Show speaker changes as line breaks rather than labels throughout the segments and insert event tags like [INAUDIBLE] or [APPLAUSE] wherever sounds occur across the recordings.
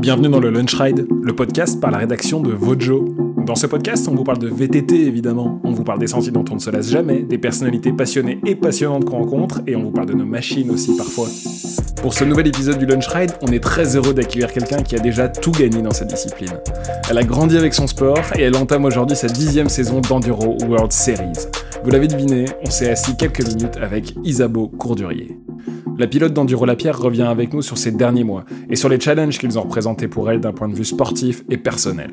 Bienvenue dans le Lunch Ride, le podcast par la rédaction de Vojo. Dans ce podcast, on vous parle de VTT évidemment, on vous parle des sentiers dont on ne se lasse jamais, des personnalités passionnées et passionnantes qu'on rencontre, et on vous parle de nos machines aussi parfois. Pour ce nouvel épisode du Lunch Ride, on est très heureux d'accueillir quelqu'un qui a déjà tout gagné dans cette discipline. Elle a grandi avec son sport et elle entame aujourd'hui sa dixième saison d'Enduro World Series. Vous l'avez deviné, on s'est assis quelques minutes avec Isabeau Courdurier. La pilote d'Enduro La Pierre revient avec nous sur ses derniers mois et sur les challenges qu'ils ont représentés pour elle d'un point de vue sportif et personnel.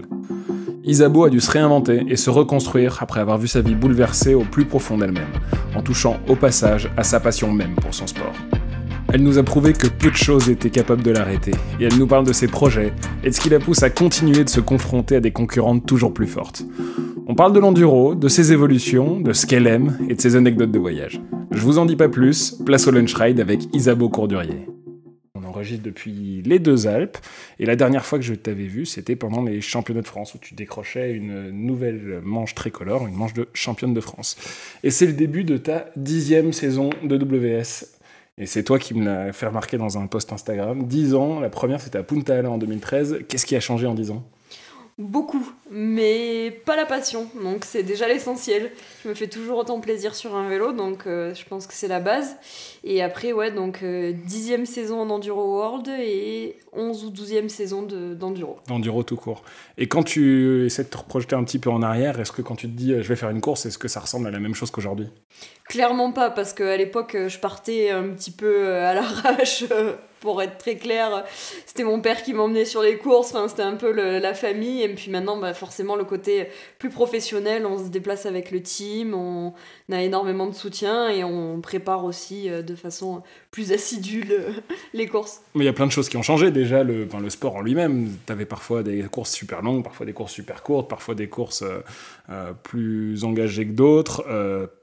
Isabeau a dû se réinventer et se reconstruire après avoir vu sa vie bouleversée au plus profond d'elle-même, en touchant au passage à sa passion même pour son sport. Elle nous a prouvé que peu de choses étaient capables de l'arrêter, et elle nous parle de ses projets et de ce qui la pousse à continuer de se confronter à des concurrentes toujours plus fortes. On parle de l'enduro, de ses évolutions, de ce qu'elle aime et de ses anecdotes de voyage. Je vous en dis pas plus, place au lunch ride avec Isabeau Courdurier. On enregistre depuis les deux Alpes, et la dernière fois que je t'avais vu, c'était pendant les championnats de France, où tu décrochais une nouvelle manche tricolore, une manche de championne de France. Et c'est le début de ta dixième saison de WS. Et c'est toi qui me l'as fait remarquer dans un post Instagram. Dix ans, la première c'était à Punta Ala en 2013. Qu'est-ce qui a changé en dix ans?
Beaucoup, mais pas la passion, donc c'est déjà l'essentiel. Je me fais toujours autant plaisir sur un vélo, donc euh, je pense que c'est la base. Et après, ouais, donc euh, dixième saison en Enduro World et 11 ou 12e saison d'Enduro.
D'Enduro tout court. Et quand tu essaies de te reprojeter un petit peu en arrière, est-ce que quand tu te dis euh, je vais faire une course, est-ce que ça ressemble à la même chose qu'aujourd'hui?
Clairement pas, parce qu'à l'époque, je partais un petit peu à l'arrache pour être très clair, c'était mon père qui m'emmenait sur les courses, enfin, c'était un peu la famille. Et puis maintenant, bah, forcément, le côté plus professionnel, on se déplace avec le team, on a énormément de soutien et on prépare aussi euh, de façon plus assidue les courses.
Mais il y a plein de choses qui ont changé déjà, le, le sport en lui-même. Tu avais parfois des courses super longues, parfois des courses super courtes, parfois des courses euh, euh, plus engagées que d'autres,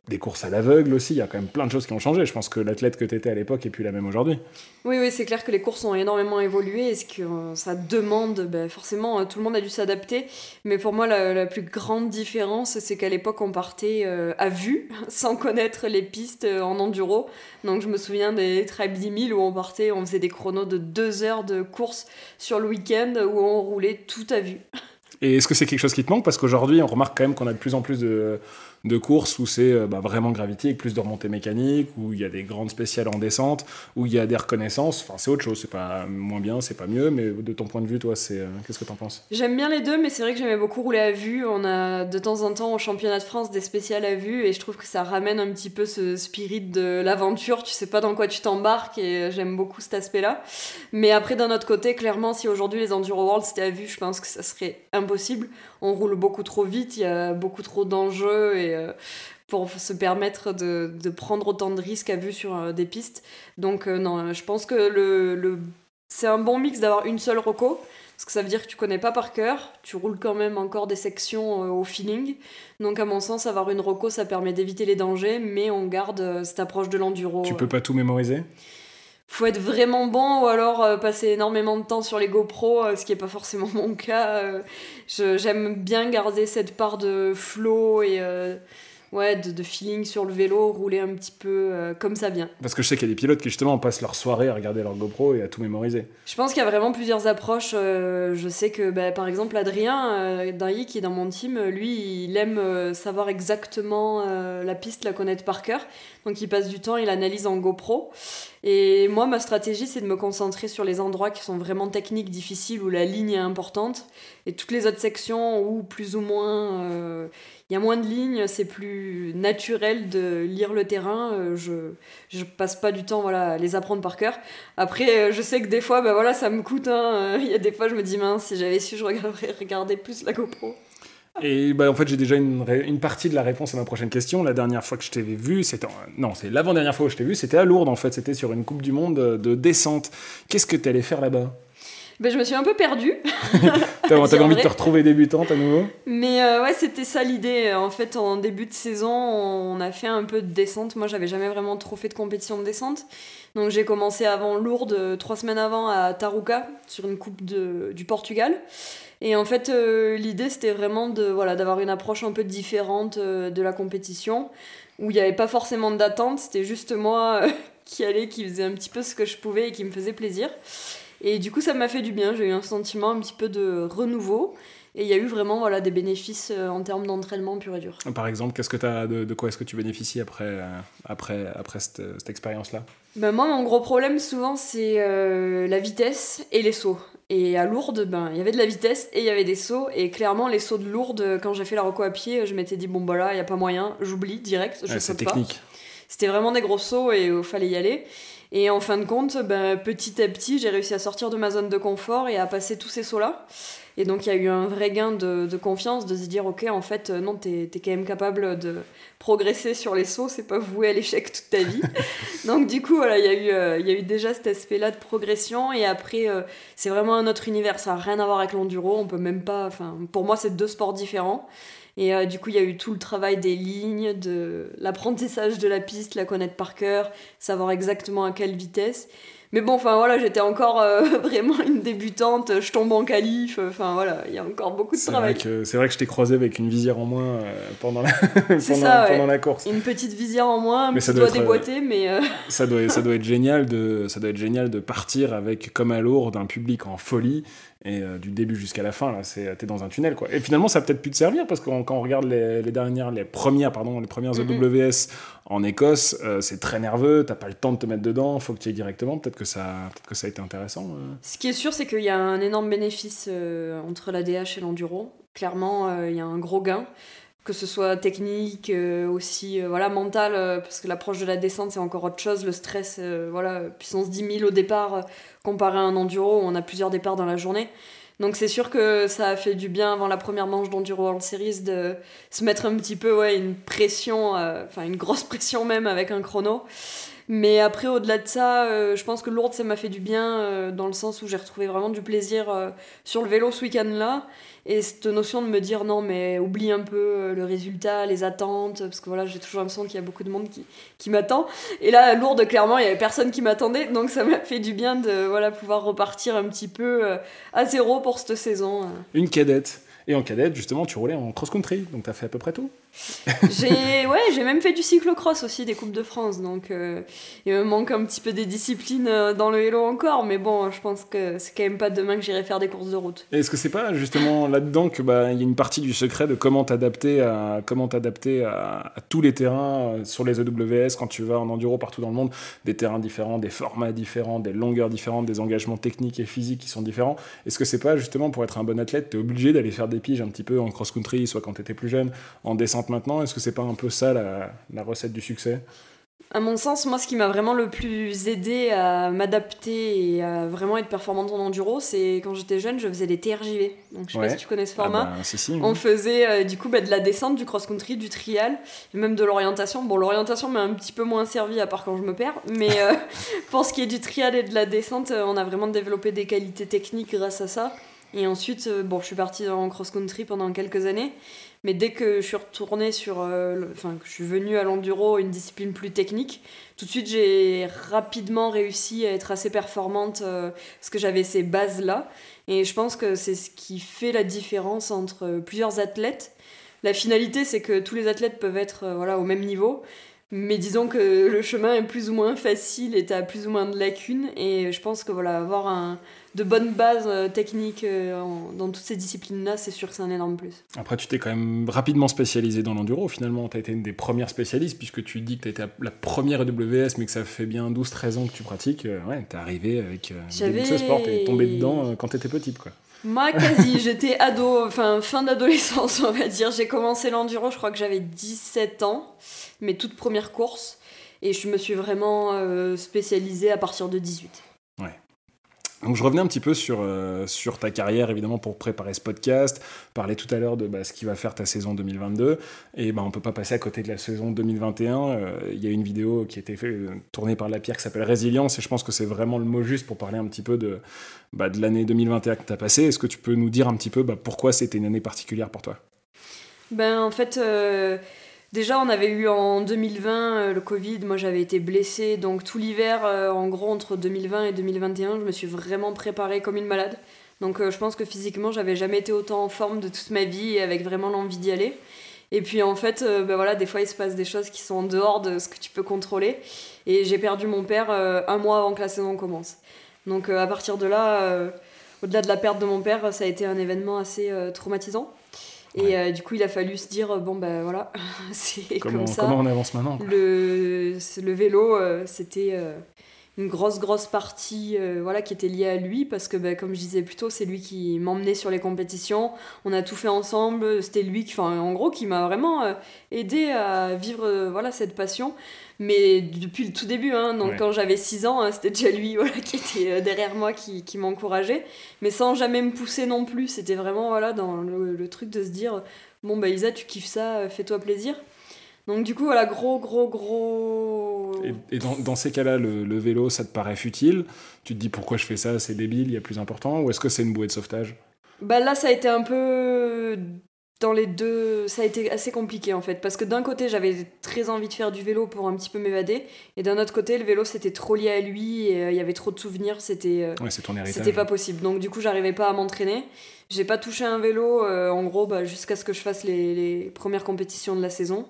des courses à l'aveugle aussi. Il y a quand même plein de choses qui ont changé. Je pense que l'athlète que tu étais à l'époque est plus la même aujourd'hui.
Oui, oui, c'est clair que les courses ont énormément évolué et ce que ça demande, ben, forcément, tout le monde a dû s'adapter. Mais pour moi, la, la, plus grande différence, c'est qu'à l'époque, on partait à vue [LAUGHS] sans connaître les pistes euh, en enduro. Donc je me souviens des Tribe 10 000 où on partait, on faisait des chronos de deux heures de course sur le week-end où on roulait tout à vue. [LAUGHS]
Et est-ce que c'est quelque chose qui te manque? Parce qu'aujourd'hui, on remarque quand même qu'on a de plus en plus de, de courses où c'est euh, bah, vraiment gravité avec plus de remontées mécaniques, où il y a des grandes spéciales en descente, où il y a des reconnaissances. Enfin, c'est autre chose. C'est pas moins bien, c'est pas mieux. Mais de ton point de vue, toi, c'est euh, qu'est-ce que t'en penses?
J'aime bien les deux, mais c'est vrai que j'aimais beaucoup rouler à vue. On a de temps en temps au championnat de France des spéciales à vue, et je trouve que ça ramène un petit peu ce spirit de l'aventure. Tu sais pas dans quoi tu t'embarques, et j'aime beaucoup cet aspect-là. Mais après, d'un autre côté, clairement, si aujourd'hui les Enduro World c'était à vue, je pense que ça serait impossible. On roule beaucoup trop vite, il y a beaucoup trop d'enjeux et euh, pour se permettre de, de, prendre autant de risques à vue sur euh, des pistes. Donc euh, non, je pense que le, le... c'est un bon mix d'avoir une seule roco. Parce que ça veut dire que tu connais pas par cœur, tu roules quand même encore des sections au feeling. Donc à mon sens, avoir une roco, ça permet d'éviter les dangers, mais on garde cette approche de l'enduro.
Tu peux pas tout mémoriser?
Faut être vraiment bon ou alors passer énormément de temps sur les GoPro, ce qui n'est pas forcément [LAUGHS] mon cas. J'aime bien garder cette part de flow et ouais, de, feeling sur le vélo, rouler un petit peu euh, comme ça vient.
Parce que je sais qu'il y a des pilotes qui justement passent leur soirée à regarder leur GoPro et à tout mémoriser.
Je pense qu'il y a vraiment plusieurs approches. Euh, je sais que bah, par exemple Adrien euh, qui est dans mon team, lui il aime euh, savoir exactement la piste, la connaître par cœur. Donc il passe du temps, il analyse en GoPro. Et moi ma stratégie c'est de me concentrer sur les endroits qui sont vraiment techniques, difficiles, où la ligne est importante. Et toutes les autres sections où plus ou moins il y a moins de lignes, c'est plus naturel de lire le terrain. Euh, je, je passe pas du temps voilà, à les apprendre par cœur. Après, euh, je sais que des fois, bah, voilà, ça me coûte. Hein. Il y a des fois, je me dis, mince, si j'avais su, je regarderais regarder plus la GoPro.
Et bah, en fait, j'ai déjà une, une, partie de la réponse à ma prochaine question. La dernière fois que je t'avais vu, c'était. Non, c'est l'avant-dernière fois que je t'ai vu, c'était à Lourdes en fait. C'était sur une Coupe du Monde de descente. Qu'est-ce que tu allais faire là-bas?
Ben, je me suis un peu perdue. [LAUGHS]
T'avais envie de te retrouver débutante à nouveau?
Mais euh, ouais, c'était ça l'idée. En fait, en début de saison, on a fait un peu de descente. Moi, j'avais jamais vraiment trop fait de compétition de descente. Donc, j'ai commencé avant Lourdes, euh, trois semaines avant, à Tarouca, sur une coupe de, du Portugal. Et en fait, euh, l'idée, c'était vraiment de voilà d'avoir une approche un peu différente de la compétition, où il n'y avait pas forcément d'attente. C'était juste moi [LAUGHS] qui allait, qui faisait un petit peu ce que je pouvais et qui me faisait plaisir. Et du coup, ça m'a fait du bien. J'ai eu un sentiment un petit peu de renouveau. Et il y a eu vraiment voilà, des bénéfices euh, en termes d'entraînement pur et dur.
Par exemple, qu'est-ce que as, de, de, quoi est-ce que tu bénéficies après, euh, après, après cette, cette expérience-là?
Ben Moi, mon gros problème souvent, c'est euh, la vitesse et les sauts. Et à Lourdes, ben, il y avait de la vitesse et il y avait des sauts. Et clairement, les sauts de Lourdes, quand j'ai fait la reco à pied, je m'étais dit, bon, bah là, il n'y a pas moyen, j'oublie direct, je
c'est technique.
C'était vraiment des gros sauts et il fallait y aller. Et en fin de compte, ben, petit à petit, j'ai réussi à sortir de ma zone de confort et à passer tous ces sauts-là. Et donc il y a eu un vrai gain de, de, confiance, de se dire, ok, en fait, euh, non, t'es es quand même capable de progresser sur les sauts, c'est pas voué à l'échec toute ta vie. [LAUGHS] donc du coup, voilà, il y, a eu, euh, y a eu déjà cet aspect-là de progression, et après, euh, c'est vraiment un autre univers, ça n'a rien à voir avec l'enduro, on peut même pas, enfin, pour moi, c'est deux sports différents. Et du coup, il y a eu tout le travail des lignes, de l'apprentissage de la piste, la connaître par cœur, savoir exactement à quelle vitesse. Mais bon, enfin voilà, j'étais encore euh, [LAUGHS] vraiment une débutante, je tombe en qualif, enfin voilà, il y a encore beaucoup de travail.
C'est vrai que je t'ai croisé avec une visière en moins euh, pendant, la... [LAUGHS] pendant, ça, pendant la course.
Une petite visière en moins, un mais petit doigt déboîté, mais... Euh, [LAUGHS]
ça, doit, ça, doit être génial de, ça doit être génial de partir avec, comme à Lourdes, un public en folie, et du début jusqu'à la fin, là, c'est, t'es dans un tunnel, quoi. Et finalement, ça a peut-être pu te servir, parce que quand on regarde les, les, dernières, les premières, pardon, les premières EWS en Écosse, euh, c'est très nerveux, t'as pas le temps de te mettre dedans, faut que tu y ailles directement. Peut-être que, ça, peut que ça a été intéressant. Euh.
Ce qui est sûr, c'est qu'il y a un énorme bénéfice euh, entre la DH et l'enduro. Clairement, il y a un gros gain, que ce soit technique, aussi voilà, mental, parce que l'approche de la descente, c'est encore autre chose. Le stress, voilà, puissance 10 000 au départ, comparé à un enduro où on a plusieurs départs dans la journée. Donc c'est sûr que ça a fait du bien avant la première manche d'Enduro World Series de se mettre un petit peu ouais, une pression, euh, enfin une grosse [LAUGHS] pression même avec un chrono. Mais après, au-delà de ça, euh, je pense que Lourdes, ça m'a fait du bien euh, dans le sens où j'ai retrouvé vraiment du plaisir sur le vélo ce week-end-là. Et cette notion de me dire non, mais oublie un peu euh, le résultat, les attentes, parce que voilà, j'ai toujours l'impression qu'il y a beaucoup de monde qui, qui m'attend. Et là, à Lourdes, clairement, il y avait personne qui m'attendait, donc ça m'a fait du bien de voilà, pouvoir repartir un petit peu euh, à zéro pour cette saison. Euh.
Une cadette. Et en cadette, justement, tu roulais en cross-country, donc tu as fait à peu près tout [LAUGHS]
j'ai ouais, j'ai même fait du cyclocross aussi, des Coupes de France, donc euh, il me manque un petit peu des disciplines euh, dans le vélo encore, mais bon, je pense que c'est quand même pas demain que j'irai faire des courses de route.
Est-ce que c'est pas justement là-dedans que bah il y a une partie du secret de comment t'adapter à comment t'adapter à, tous les terrains euh, sur les EWS quand tu vas en enduro partout dans le monde, des terrains différents, des formats différents, des longueurs différentes, des engagements techniques et physiques qui sont différents. Est-ce que c'est pas justement pour être un bon athlète, tu es obligé d'aller faire des piges un petit peu en cross-country, soit quand tu étais plus jeune, en descente maintenant Est-ce que c'est pas un peu ça la, recette du succès?
À mon sens, moi, ce qui m'a vraiment le plus aidé à m'adapter et à vraiment être performante en enduro, c'est quand j'étais jeune, je faisais des TRJV. Donc, je sais pas si tu connais ce format.
Ah bah,
On faisait euh, du coup bah, de la descente, du cross-country, du trial, et même de l'orientation. Bon, l'orientation m'a un petit peu moins servi, à part quand je me perds. Mais euh, [LAUGHS] pour ce qui est du trial et de la descente, euh, on a vraiment développé des qualités techniques grâce à ça. Et ensuite, bon, je suis partie en cross-country pendant quelques années. Mais dès que je suis retournée sur. Euh, enfin, que je suis venue à l'enduro, une discipline plus technique, tout de suite j'ai rapidement réussi à être assez performante euh, parce que j'avais ces bases-là. Et je pense que c'est ce qui fait la différence entre plusieurs athlètes. La finalité, c'est que tous les athlètes peuvent être euh, voilà, au même niveau. Mais disons que le chemin est plus ou moins facile et tu as plus ou moins de lacunes. Et je pense que voilà, avoir un, de bonnes bases euh, techniques euh, dans toutes ces disciplines-là, c'est sûr que c'est un énorme plus.
Après, tu t'es quand même rapidement spécialisé dans l'enduro. Finalement, tu as été une des premières spécialistes, puisque tu dis que tu été la première EWS, mais que ça fait bien 12-13 ans que tu pratiques. Euh, ouais, tu es arrivé avec ce sport, es tombé dedans quand tu étais petite. quoi.
Moi, quasi. [LAUGHS] J'étais ado, enfin fin d'adolescence, on va dire. J'ai commencé l'enduro, je crois que j'avais 17 ans, mes toutes premières courses. Et je me suis vraiment spécialisée à partir de 18.
Donc je revenais un petit peu sur, euh, sur ta carrière, évidemment, pour préparer ce podcast, parler tout à l'heure de bah, ce qui va faire ta saison 2022, et bah, on peut pas passer à côté de la saison 2021. Euh, il y a une vidéo qui a été euh, tournée par la pierre qui s'appelle Résilience, et je pense que c'est vraiment le mot juste pour parler un petit peu de, bah, de l'année 2021 que tu as passée. Est-ce que tu peux nous dire un petit peu bah, pourquoi c'était une année particulière pour toi?
Ben en fait... Déjà, on avait eu en 2020 euh, le Covid, moi j'avais été blessée, donc tout l'hiver, euh, en gros, entre 2020 et 2021, je me suis vraiment préparée comme une malade. Donc euh, je pense que physiquement, j'avais jamais été autant en forme de toute ma vie et avec vraiment l'envie d'y aller. Et puis en fait, ben voilà, des fois il se passe des choses qui sont en dehors de ce que tu peux contrôler. Et j'ai perdu mon père un mois avant que la saison commence. Donc à partir de là, au-delà de la perte de mon père, ça a été un événement assez traumatisant. Et du coup, il a fallu se dire bon ben voilà, [LAUGHS] c'est comme ça.
Comment on avance maintenant
le, le vélo, c'était une grosse grosse partie euh, voilà qui était liée à lui parce que bah, comme je disais plus tôt c'est lui qui m'emmenait sur les compétitions. On a tout fait ensemble. C'était lui qui en gros qui m'a vraiment euh, aidé à vivre euh, voilà cette passion. Mais depuis le tout début hein, donc quand j'avais 6 ans hein, c'était déjà lui [LAUGHS] voilà qui était derrière moi qui, qui m'encourageait. Mais sans jamais me pousser non plus. C'était vraiment voilà dans le, le, truc de se dire bon bah Isa tu kiffes ça fais-toi plaisir donc du coup, voilà, gros, gros, gros...
Et, dans, dans, ces cas-là, le, vélo, ça te paraît futile? Tu te dis pourquoi je fais ça, c'est débile, il y a plus important? Ou est-ce que c'est une bouée de sauvetage?
Bah là, ça a été un peu... Dans les deux, ça a été assez compliqué en fait, parce que d'un côté j'avais très envie de faire du vélo pour un petit peu m'évader, et d'un autre côté le vélo c'était trop lié à lui, et euh, il y avait trop de souvenirs, c'était
euh, ouais,
c'était pas possible. Donc du coup j'arrivais pas à m'entraîner. J'ai pas touché un vélo euh, en gros bah, jusqu'à ce que je fasse les, les premières compétitions de la saison.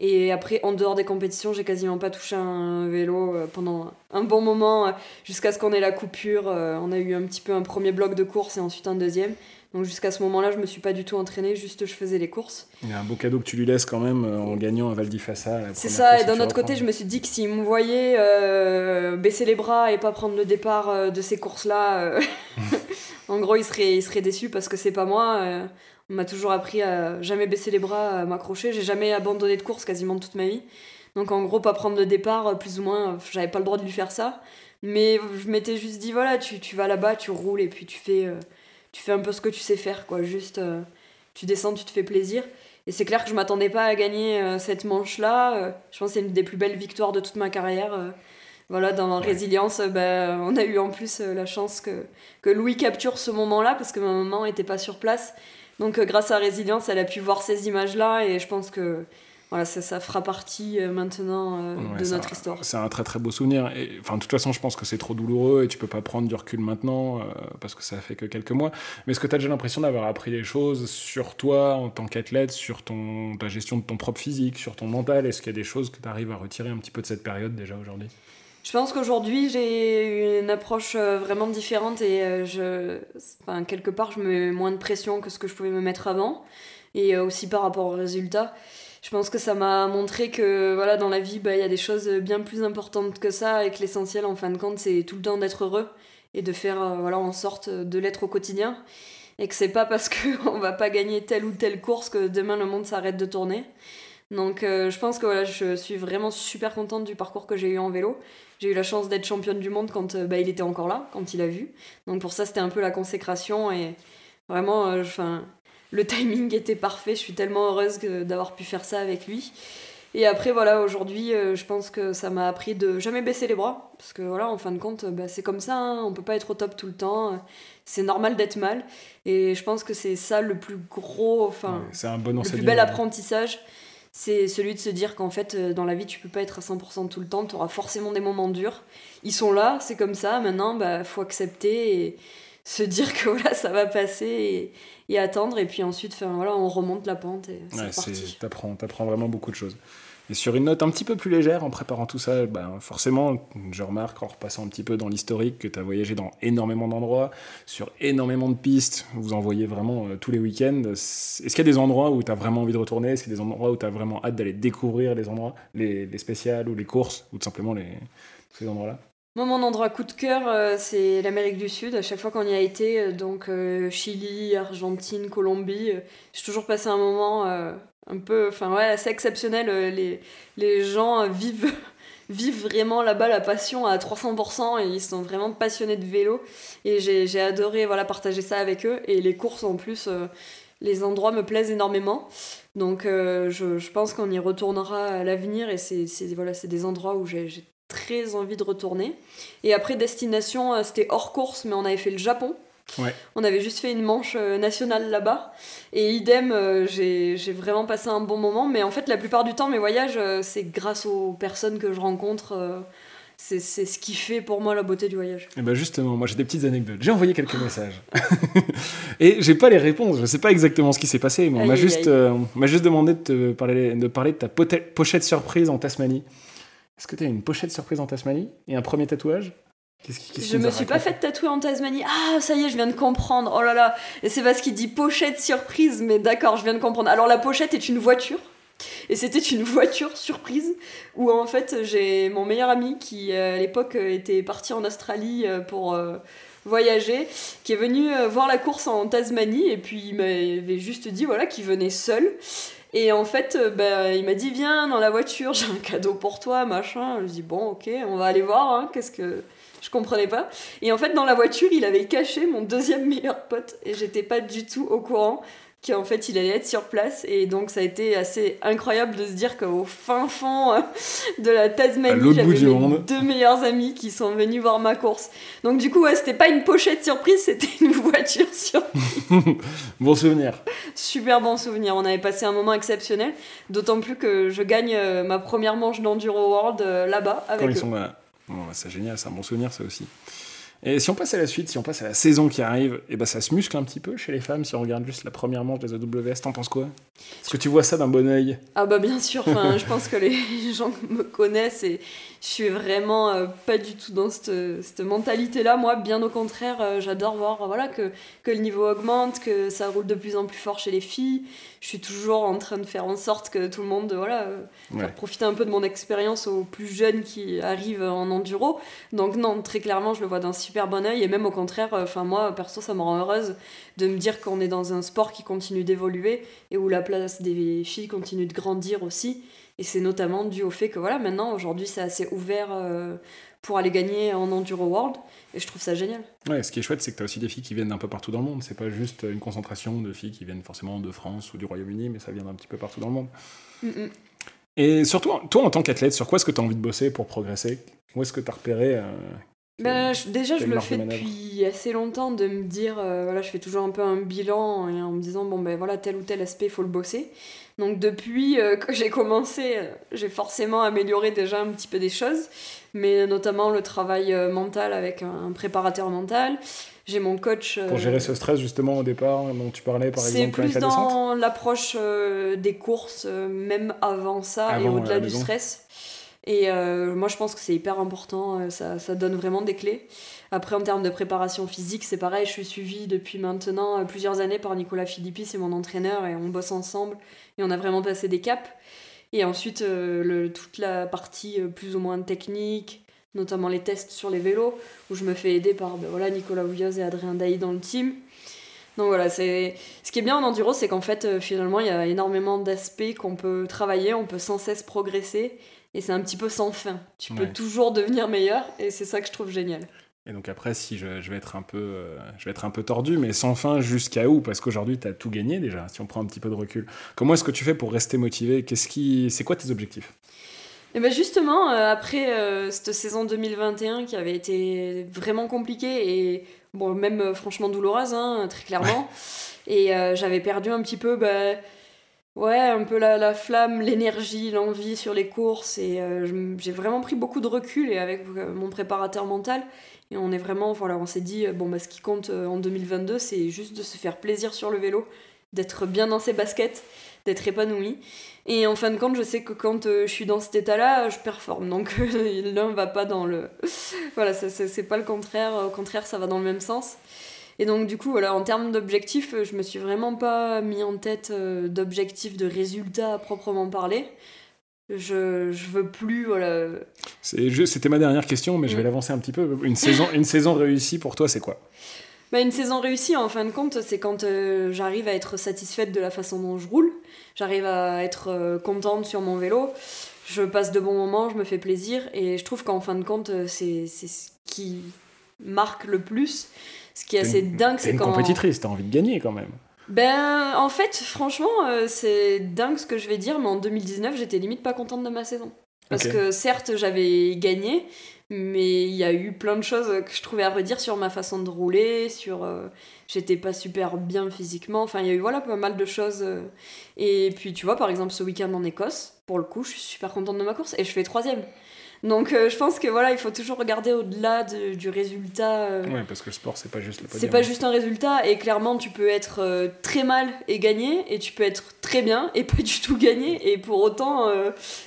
Et après, en dehors des compétitions, j'ai quasiment pas touché un vélo euh, pendant un bon moment, euh, jusqu'à ce qu'on ait la coupure. Euh, on a eu un petit peu un premier bloc de course et ensuite un deuxième. Donc jusqu'à ce moment-là, je me suis pas du tout entraîné, juste je faisais les courses.
Il y a un beau cadeau que tu lui laisses quand même en gagnant à Val d'Ifassa.
C'est ça, et d'un autre côté, je me suis dit que s'il me voyait baisser les bras et pas prendre le départ de ces courses-là, [LAUGHS] en gros, il serait, il serait déçu parce que c'est pas moi. On m'a toujours appris à jamais baisser les bras, à m'accrocher. J'ai jamais abandonné de course quasiment toute ma vie. Donc en gros, pas prendre de départ, plus ou moins, j'avais pas le droit de lui faire ça. Mais je m'étais juste dit, voilà, tu, tu vas là-bas, tu roules et puis tu fais, euh, tu fais un peu ce que tu sais faire, quoi. Juste, euh, tu descends, tu te fais plaisir. Et c'est clair que je m'attendais pas à gagner euh, cette manche-là. je pense que c'est une des plus belles victoires de toute ma carrière. voilà, dans la résilience, ben, on a eu en plus la chance que, que Louis capture ce moment-là parce que ma maman n'était pas sur place. Donc euh, grâce à Résilience, elle a pu voir ces images-là et je pense que voilà, ça, ça fera partie euh, maintenant euh, de notre histoire.
C'est un très très beau souvenir. Et, enfin, de toute façon, je pense que c'est trop douloureux et tu peux pas prendre du recul maintenant parce que ça fait que quelques mois. Mais est-ce que tu as déjà l'impression d'avoir appris des choses sur toi en tant qu'athlète, sur ton, ta gestion de ton propre physique, sur ton mental? Est-ce qu'il y a des choses que tu arrives à retirer un petit peu de cette période déjà aujourd'hui?
Je pense qu'aujourd'hui, j'ai une approche euh, vraiment différente et euh, je, enfin, quelque part, je me mets moins de pression que ce que je pouvais me mettre avant. Et euh, aussi par rapport aux résultats. Je pense que ça m'a montré que voilà, dans la vie, bah, il y a des choses bien plus importantes que ça et que l'essentiel, en fin de compte, c'est tout le temps d'être heureux et de faire en sorte de l'être au quotidien. Et que c'est pas parce [LAUGHS] qu'on va pas gagner telle ou telle course que demain le monde s'arrête de tourner. Donc je pense que voilà, je suis vraiment super contente du parcours que j'ai eu en vélo. J'ai eu la chance d'être championne du monde quand euh, bah, il était encore là, quand il a vu. Donc pour ça, c'était un peu la consécration et vraiment, euh, enfin, le [LAUGHS] timing était parfait. Je suis tellement heureuse d'avoir pu faire ça avec lui. Et après, voilà, aujourd'hui, euh, je pense que ça m'a appris de jamais baisser les bras. Parce que voilà, en fin de compte, bah, c'est comme ça, hein, on peut pas être au top tout le temps. C'est normal d'être mal. Et je pense que c'est ça le plus gros, enfin,
c'est un bon
le plus bel apprentissage c'est celui de se dire qu'en fait, euh, dans la vie, tu peux pas être à 100% tout le temps, tu auras forcément des moments durs. Ils sont là, c'est comme ça, maintenant, bah, faut accepter et se dire que [LAUGHS] voilà, ça va passer et, attendre, et puis ensuite, voilà, on remonte la pente et c'est parti.
T'apprends, apprends vraiment beaucoup de choses. Et sur une note un petit peu plus légère, en préparant tout ça, ben forcément, je remarque en repassant un petit peu dans l'historique que tu as voyagé dans énormément d'endroits, sur énormément de pistes, vous en voyez vraiment euh, tous les week-ends. Est-ce qu'il y a des endroits où tu as vraiment envie de retourner? Est-ce qu'il y a des endroits où tu as vraiment hâte d'aller découvrir les endroits, les, les spéciales ou les courses, ou tout simplement les, ces endroits-là?
Moi, mon endroit coup de cœur, euh, c'est l'Amérique du Sud. À chaque fois qu'on y a été, euh, donc Chili, Argentine, Colombie, j'ai toujours passé un moment un peu, enfin ouais, assez exceptionnel. Euh, les, les gens vivent, [LAUGHS] vivent vraiment là-bas la passion à 300% et ils sont vraiment passionnés de vélo. Et j'ai adoré voilà, partager ça avec eux. Et les courses en plus, euh, les endroits me plaisent énormément. Donc euh, je, je, pense qu'on y retournera à l'avenir et c'est voilà, des endroits où j'ai très envie de retourner. Et après, destination, c'était hors course, mais on avait fait le Japon. On avait juste fait une manche euh, nationale là-bas. Et idem, euh, j'ai vraiment passé un bon moment. Mais en fait, la plupart du temps, mes voyages, euh, c'est grâce aux personnes que je rencontre. c'est ce qui fait pour moi la beauté du voyage. Et
eh ben justement, moi j'ai des petites anecdotes. J'ai envoyé quelques messages. [LAUGHS] et j'ai pas les réponses. Je sais pas exactement ce qui s'est passé. Mais on m'a juste, juste demandé de, te parler, de parler de ta pochette surprise en Tasmanie. Est-ce que tu as une pochette surprise en Tasmanie et un premier tatouage?
Je me suis pas fait tatouer en Tasmanie. Ah, ça y est, je viens de comprendre. Oh là là. Et c'est parce qu'il dit pochette surprise, mais d'accord, je viens de comprendre. Alors la pochette est une voiture. Et c'était une [LAUGHS] voiture surprise où en fait j'ai mon meilleur ami qui à l'époque était parti en Australie euh, pour euh, voyager, qui est venu euh, voir la course en Tasmanie et puis il m'avait juste dit voilà qu'il venait seul. Et en fait, bah, il m'a dit viens dans la voiture, [LAUGHS] j'ai un cadeau pour toi, machin. Je dis bon ok, on va aller voir, hein, qu'est-ce que je comprenais pas. Et en fait, dans la voiture, il avait caché mon deuxième meilleur pote et j'étais pas du tout au courant qu'en fait il allait être sur place. Et donc ça a été assez incroyable de se dire qu'au fin fond euh, de la Tasmanie j'avais mes deux meilleurs amis qui sont venus voir ma course. Donc du coup ouais, c'était pas une pochette surprise c'était une [LAUGHS] voiture surprise. [LAUGHS]
Bon souvenir.
Super bon souvenir. On avait passé un moment exceptionnel d'autant plus que je gagne euh, ma première manche d'Enduro World euh, là-bas avec
Quand eux. Bah, c'est génial c'est un bon souvenir ça aussi et si on passe à la suite, si on passe à la saison qui arrive, et eh ben ça se muscle un petit peu chez les femmes si on regarde juste la première manche des AWS. T'en penses quoi? Est-ce que tu vois ça d'un bon oeil
Ah bah bien sûr, je pense que les [LAUGHS] gens me connaissent et je suis vraiment euh, pas du tout dans cette, cette mentalité-là. Moi, bien au contraire, euh, j'adore voir voilà, que, que le niveau augmente, que ça roule de plus en plus fort chez les filles. Je suis toujours en train de faire en sorte que tout le monde, voilà, euh, profiter un peu de mon expérience aux plus jeunes qui arrivent en enduro. Donc non, très clairement, je le vois d'un super bon oeil et même au contraire, enfin moi, perso, ça me rend heureuse de me dire qu'on est dans un sport qui continue d'évoluer et où la place des filles continue de grandir aussi. Et c'est notamment dû au fait que voilà, maintenant, aujourd'hui, c'est assez ouvert euh, pour aller gagner en Enduro World. Et je trouve ça génial.
Ouais, ce qui est chouette, c'est que tu as aussi des filles qui viennent d'un peu partout dans le monde. C'est pas juste une concentration de filles qui viennent forcément de France ou du Royaume-Uni, mais ça vient d'un petit peu partout dans le monde. Et surtout, toi, en tant qu'athlète, sur quoi est-ce que tu as envie de bosser pour progresser? Où est-ce que tu as repéré euh,
ben, déjà, je le fais depuis assez longtemps de me dire, euh, voilà, je fais toujours un peu un bilan et en me disant, bon, ben voilà, tel ou tel aspect, il faut le bosser. Donc, depuis euh, [LAUGHS] que j'ai commencé, euh, j'ai forcément amélioré déjà un petit peu des choses, mais notamment le travail mental avec un, préparateur mental. J'ai mon coach.
Pour gérer ce stress, justement, au départ, dont tu parlais, par exemple,
C'est plus dans l'approche des courses, même avant ça et au-delà du stress. Et euh, moi, je pense que c'est hyper important, euh, ça, ça, donne vraiment des clés. Après, en termes de préparation physique, c'est pareil, je suis suivie depuis maintenant euh, plusieurs années par Nicolas Philippi, c'est mon entraîneur, et on bosse ensemble, et on a vraiment passé des caps. Et ensuite, toute la partie plus ou moins technique, notamment les tests sur les vélos, où je me fais aider par ben voilà, Nicolas Ouyoz et Adrien Dailly dans le team. Donc voilà, ce qui est bien en enduro, c'est qu'en fait, finalement, il y a énormément d'aspects qu'on peut travailler, on peut sans cesse progresser et c'est un petit peu sans fin. Tu peux toujours devenir meilleur et c'est ça que je trouve génial.
Et donc après, si je, vais être un peu, euh, je vais être un peu tordu, mais sans fin jusqu'à où? Parce qu'aujourd'hui, tu as tout gagné déjà, si on prend un petit peu de recul. Comment est-ce que tu fais pour rester motivé? Qu'est-ce qui, c'est quoi tes objectifs?
Et eh ben justement, euh, après euh, cette saison 2021 qui avait été vraiment compliquée et bon, même franchement douloureuse, hein, très clairement, et j'avais perdu un petit peu bah, ouais, un peu la, la flamme, l'énergie, l'envie sur les courses. Et euh, j'ai vraiment pris beaucoup de recul et avec euh, mon préparateur mental. Et on est vraiment, voilà, on s'est dit, euh, bon, bah, ce qui compte en 2022, c'est juste de se faire plaisir sur le vélo, d'être bien dans ses baskets, d'être épanoui. Et en fin de compte, je sais que quand je suis dans cet état-là, je performe. Donc [LAUGHS] l'un va pas dans le. [LAUGHS] voilà, c'est pas le contraire. Au contraire, ça va dans le même sens. Et donc, du coup, voilà, en termes d'objectifs, je me suis vraiment pas mis en tête euh, d'objectifs de résultats à proprement parler. Je, je veux plus, voilà.
C'était ma dernière question, mais je vais mm. l'avancer un petit peu. Une saison, une saison réussie pour toi, c'est quoi?
Bah, Une saison réussie, en fin de compte, c'est quand euh, j'arrive à être satisfaite de la façon dont je roule, j'arrive à être euh, contente sur mon vélo, je passe de bons moments, je me fais plaisir, et je trouve qu'en fin de compte, c'est ce qui marque le plus. Ce qui est assez dingue, c'est
quand. une compétitrice, t'as envie de gagner quand même.
Ben, en fait, franchement, euh, c'est dingue ce que je vais dire, mais en 2019, j'étais limite pas contente de ma saison. Parce que certes, j'avais gagné, mais il y a eu plein de choses que je trouvais à redire sur ma façon de rouler, sur. Euh, j'étais pas super bien physiquement, enfin, il y a eu voilà, pas mal de choses. Euh. et puis, tu vois, par exemple, ce week-end en Écosse, pour le coup, je suis super contente de ma course et je fais troisième. Donc euh, je pense que voilà, il faut toujours regarder au-delà du résultat.
Euh. Oui, parce que le sport, c'est pas juste le
podium. C'est pas juste un résultat, et clairement, tu peux être euh, très mal et gagner, et tu peux être très bien et pas du tout gagner, et pour autant,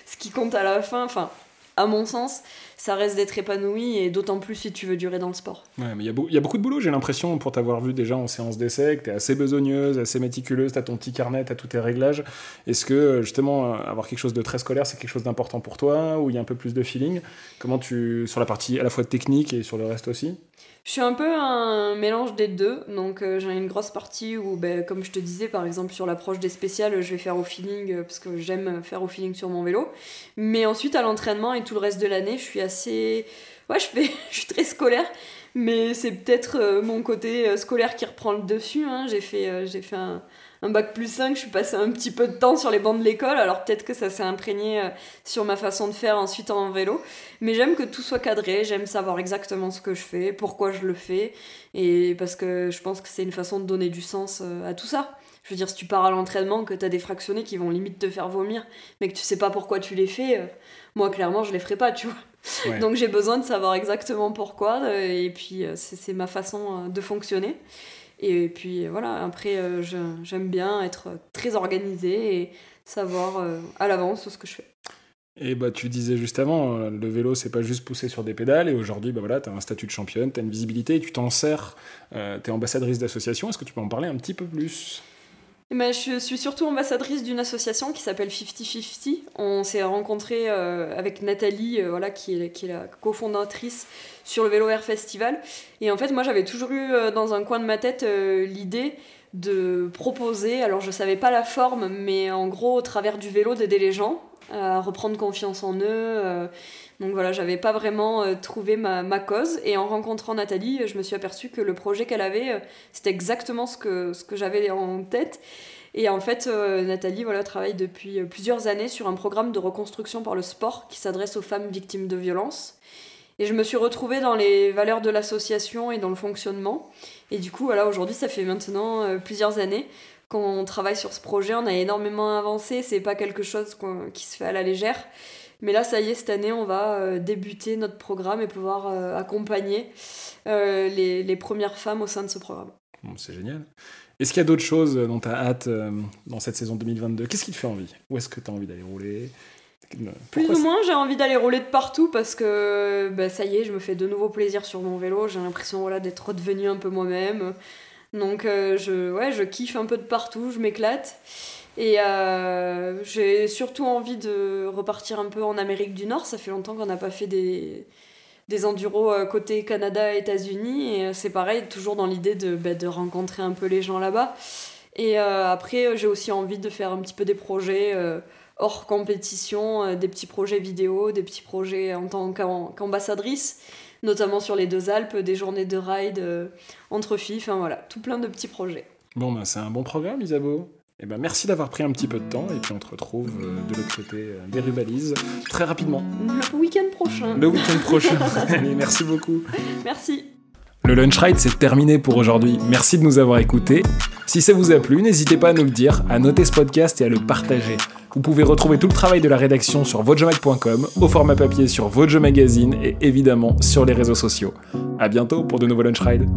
ce qui compte à la fin, enfin, à mon sens, ça reste d'être épanoui et d'autant plus si tu veux durer dans le sport.
Ouais, mais il y, y, a beaucoup de boulot, j'ai l'impression, pour t'avoir vu déjà en séance d'essai, que tu es assez besogneuse, assez méticuleuse, tu as ton petit carnet, tu as tous tes réglages. Est-ce que justement, avoir quelque chose de très scolaire, c'est quelque chose d'important pour toi, où il y a un peu plus de feeling? Comment tu. sur la partie à la fois technique et sur le reste aussi?
Je suis un peu un mélange des deux, donc euh, j'ai une grosse partie où, ben, comme je te disais, par exemple sur l'approche des spéciales, je vais faire au feeling euh, parce que j'aime faire au feeling sur mon vélo. Mais ensuite à l'entraînement et tout le reste de l'année, je suis assez, ouais, je, fais... [LAUGHS] je suis très scolaire, mais c'est peut-être euh, mon côté scolaire qui reprend le dessus. Hein. J'ai fait, j'ai fait un, un bac plus 5, je suis passée un petit peu de temps sur les bancs de l'école, alors peut-être que ça s'est imprégné euh, sur ma façon de faire ensuite en vélo. Mais j'aime que tout soit cadré, j'aime savoir exactement ce que je fais, pourquoi je le fais, et parce que je pense que c'est une façon de donner du sens euh, à tout ça. Je veux dire, si tu pars à l'entraînement, que tu as des fractionnés qui vont limite te faire vomir, mais que tu sais pas pourquoi tu les fais, euh, moi clairement je les ferai pas, tu vois. Donc j'ai besoin de savoir exactement pourquoi, et puis c'est ma façon de fonctionner. Et puis voilà, après, euh, j'aime bien être très organisée et savoir euh, à l'avance ce que je fais.
Et bah, tu disais juste avant, euh, le vélo, c'est pas juste pousser sur des pédales. Et aujourd'hui, bah, voilà, tu un statut de championne, tu une visibilité, et tu t'en sers. tu es ambassadrice d'association. Est-ce que tu peux en parler un petit peu plus?
Ben, je suis surtout ambassadrice d'une association qui s'appelle 50-50. On s'est rencontré euh, avec Nathalie, euh, voilà, qui, est, la cofondatrice sur le Vélo Air Festival. Et en fait, moi, j'avais toujours eu euh, dans un coin de ma tête l'idée de proposer, alors je savais pas la forme, mais en gros, au travers du vélo, d'aider les gens à reprendre confiance en eux. Donc voilà, j'avais pas vraiment trouvé ma, cause. Et en rencontrant Nathalie, je me suis aperçue que le projet qu'elle avait, c'était exactement ce que, j'avais en tête. Et en fait, euh, Nathalie voilà, travaille depuis euh, plusieurs années sur un programme de reconstruction par le sport qui s'adresse aux femmes victimes de violences. Et je me suis retrouvée dans les valeurs de l'association et dans le fonctionnement. Et du coup, voilà, aujourd'hui, ça fait maintenant euh, plusieurs années qu'on travaille sur ce projet. On a énormément avancé. C'est pas quelque chose qui se fait à la légère. Mais là, ça y est, cette année, on va débuter notre programme et pouvoir accompagner les, les premières femmes au sein de ce programme.
Bon, c'est génial. Est-ce qu'il y a d'autres choses dont tu as hâte euh, dans cette saison 2022 Qu'est-ce qui te fait envie? Où est-ce que tu as envie d'aller rouler?
Plus ou moins, j'ai envie d'aller rouler de partout parce que bah, ça y est, je me fais de nouveau plaisir sur mon vélo. J'ai l'impression voilà, d'être redevenue un peu moi-même. Donc euh, je, ouais, je kiffe un peu de partout, je m'éclate. Et euh, j'ai surtout envie de repartir un peu en Amérique du Nord. Ça fait longtemps qu'on n'a pas fait des, des enduros euh, côté Canada États-Unis. Et euh, c'est pareil, toujours dans l'idée de, bah, de rencontrer un peu les gens là-bas. Et après, j'ai aussi envie de faire un petit peu des projets hors compétition, des petits projets vidéo, des petits projets en tant qu'ambassadrice, notamment sur les deux Alpes, des journées de ride entre filles, enfin voilà, tout plein de petits projets.
Bon, ben c'est un bon programme, Isabeau. Eh ben, merci d'avoir pris un petit peu de temps et puis on te retrouve euh, de l'autre côté euh, des rubalises très rapidement.
Le week-end prochain.
Le week-end prochain. [LAUGHS] Allez, merci beaucoup.
Merci.
Le Lunch Ride, c'est terminé pour aujourd'hui. Merci de nous avoir écoutés. Si ça vous a plu, n'hésitez pas à nous le dire, à noter ce podcast et à le partager. Vous pouvez retrouver tout le travail de la rédaction sur votejomag.com, au format papier sur Vojo Magazine et évidemment sur les réseaux sociaux. A bientôt pour de nouveaux Lunch Rides.